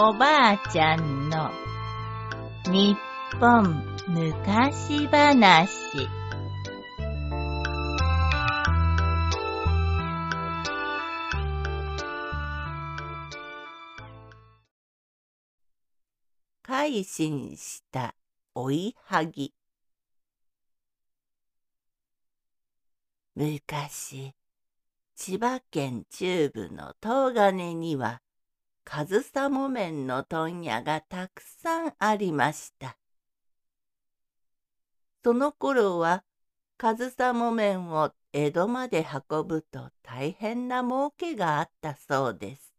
おばあちゃんの日本昔話。改心した追いはぎ。昔千葉県中部の東金には上総木綿の問屋がたくさんありました。その頃は上総木綿を江戸まで運ぶと大変な儲けがあったそうです。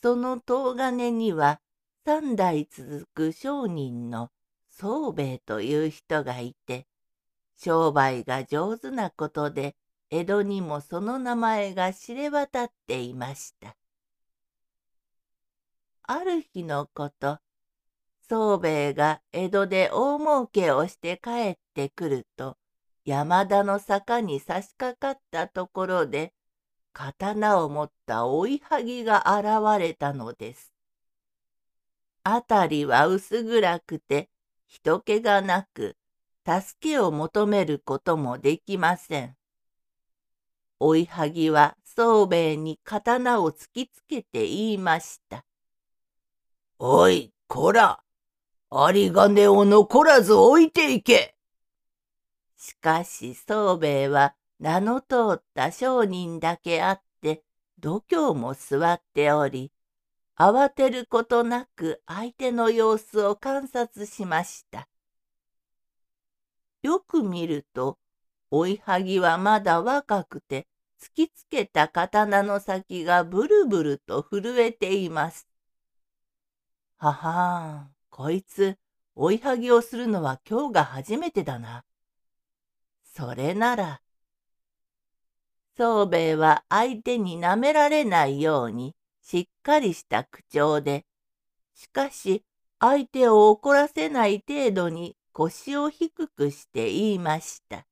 その東金には三代続く商人の宗兵衛という人がいて商売が上手なことで江戸にもその名前が知れ渡っていました。ある日のこと、宗兵衛が江戸で大儲けをして帰ってくると、山田の坂に差し掛かったところで、刀を持った追いはぎが現れたのです。あたりは薄暗くて、人気がなく、助けを求めることもできません。追いはぎは宗兵衛に刀を突きつけて言いました。おい、こら、有金を残らず置いていけ。しかし宗兵衛は名の通った商人だけあって、度胸も座っており、慌てることなく相手の様子を観察しました。よく見ると、追いはぎはまだ若くて、突きつけた刀の先がブルブルと震えています。ははん、こいつ、追いはぎをするのは今日が初めてだな。それなら、宗兵衛は相手に舐められないようにしっかりした口調で、しかし相手を怒らせない程度に腰を低くして言いました。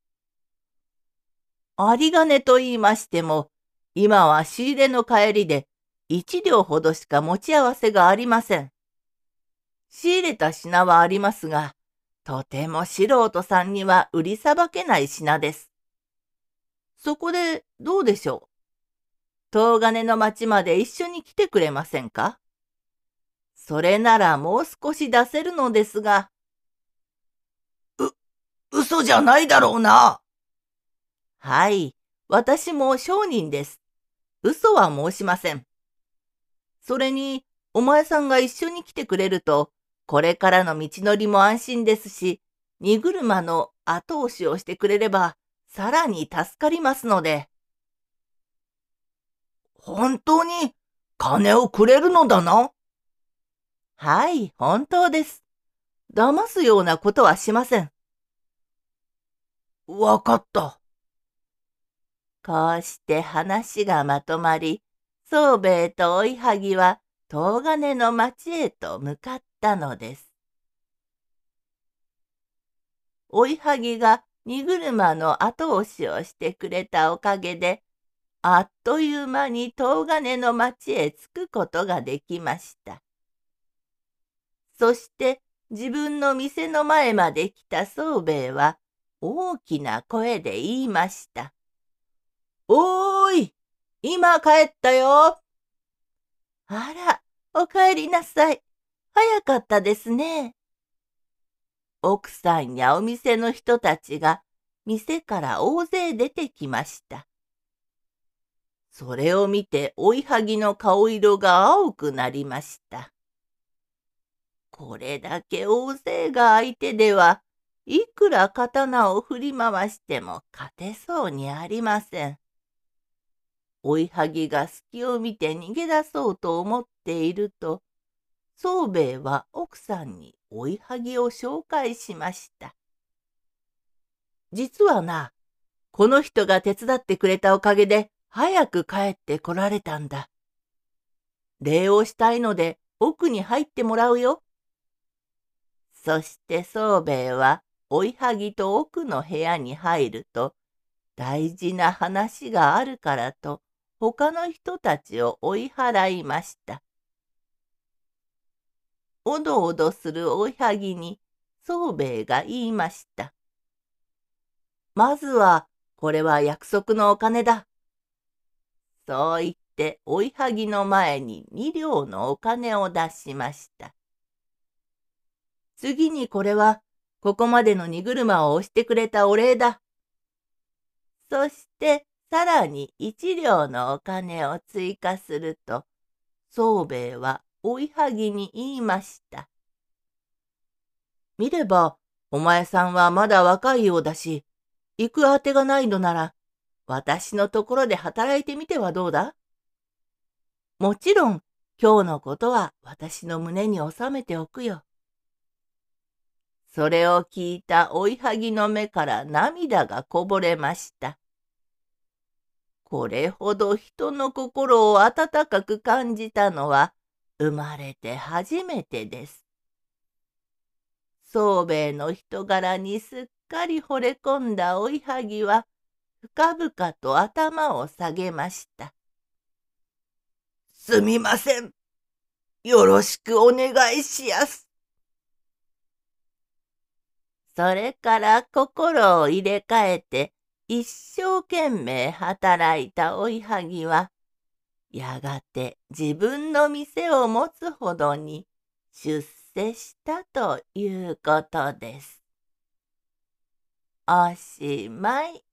有り金と言いましても、今は仕入れの帰りで一両ほどしか持ち合わせがありません。仕入れた品はありますが、とても素人さんには売りさばけない品です。そこでどうでしょう？東金の町まで一緒に来てくれませんか？それならもう少し出せるのですが。う嘘じゃないだろうな。はい、私も商人です。嘘は申しません。それに、お前さんが一緒に来てくれると、これからの道のりも安心ですし、荷車の後押しをしてくれれば、さらに助かりますので。本当に金をくれるのだな？はい、本当です。騙すようなことはしません。わかった。こうして話がまとまり、宗兵衛と追いはぎは東金の町へと向かったのです。追いはぎが荷車の後押しをしてくれたおかげで、あっという間に東金の町へ着くことができました。そして自分の店の前まで来た宗兵衛は、大きな声で言いました。おーい今帰ったよあら、お帰りなさい。早かったですね。奥さんやお店の人たちが店から大勢出てきました。それを見て追いはぎの顔色が青くなりました。これだけ大勢が相手ではいくら刀を振り回しても勝てそうにありません。追いはぎが隙を見て逃げ出そうと思っていると、宗兵衛は奥さんに追いはぎを紹介しました。実はな、この人が手伝ってくれたおかげで早く帰って来られたんだ。礼をしたいので奥に入ってもらうよ。そして宗兵衛は追いはぎと奥の部屋に入ると、大事な話があるからと、他の人たちを追い払いました。おどおどするおいはぎに宗兵衛が言いました。まずは、これは約束のお金だ。そう言って追いはぎの前に二両のお金を出しました。次にこれは、ここまでの荷車を押してくれたお礼だ。そして、さらに一両のお金を追加すると、宗兵衛は追いはぎに言いました。見れば、お前さんはまだ若いようだし、行くあてがないのなら、私のところで働いてみてはどうだ？もちろん、今日のことは私の胸に収めておくよ。それを聞いた追いはぎの目から涙がこぼれました。これほど人の心を温かく感じたのは生まれて初めてです。宗兵衛の人柄にすっかり惚れ込んだ追いはぎは深々と頭を下げました。すみません。よろしくお願いしやす。それから心を入れ替えて一生懸命働いたおいはぎは、やがて自分の店を持つほどに出世したということです。おしまい。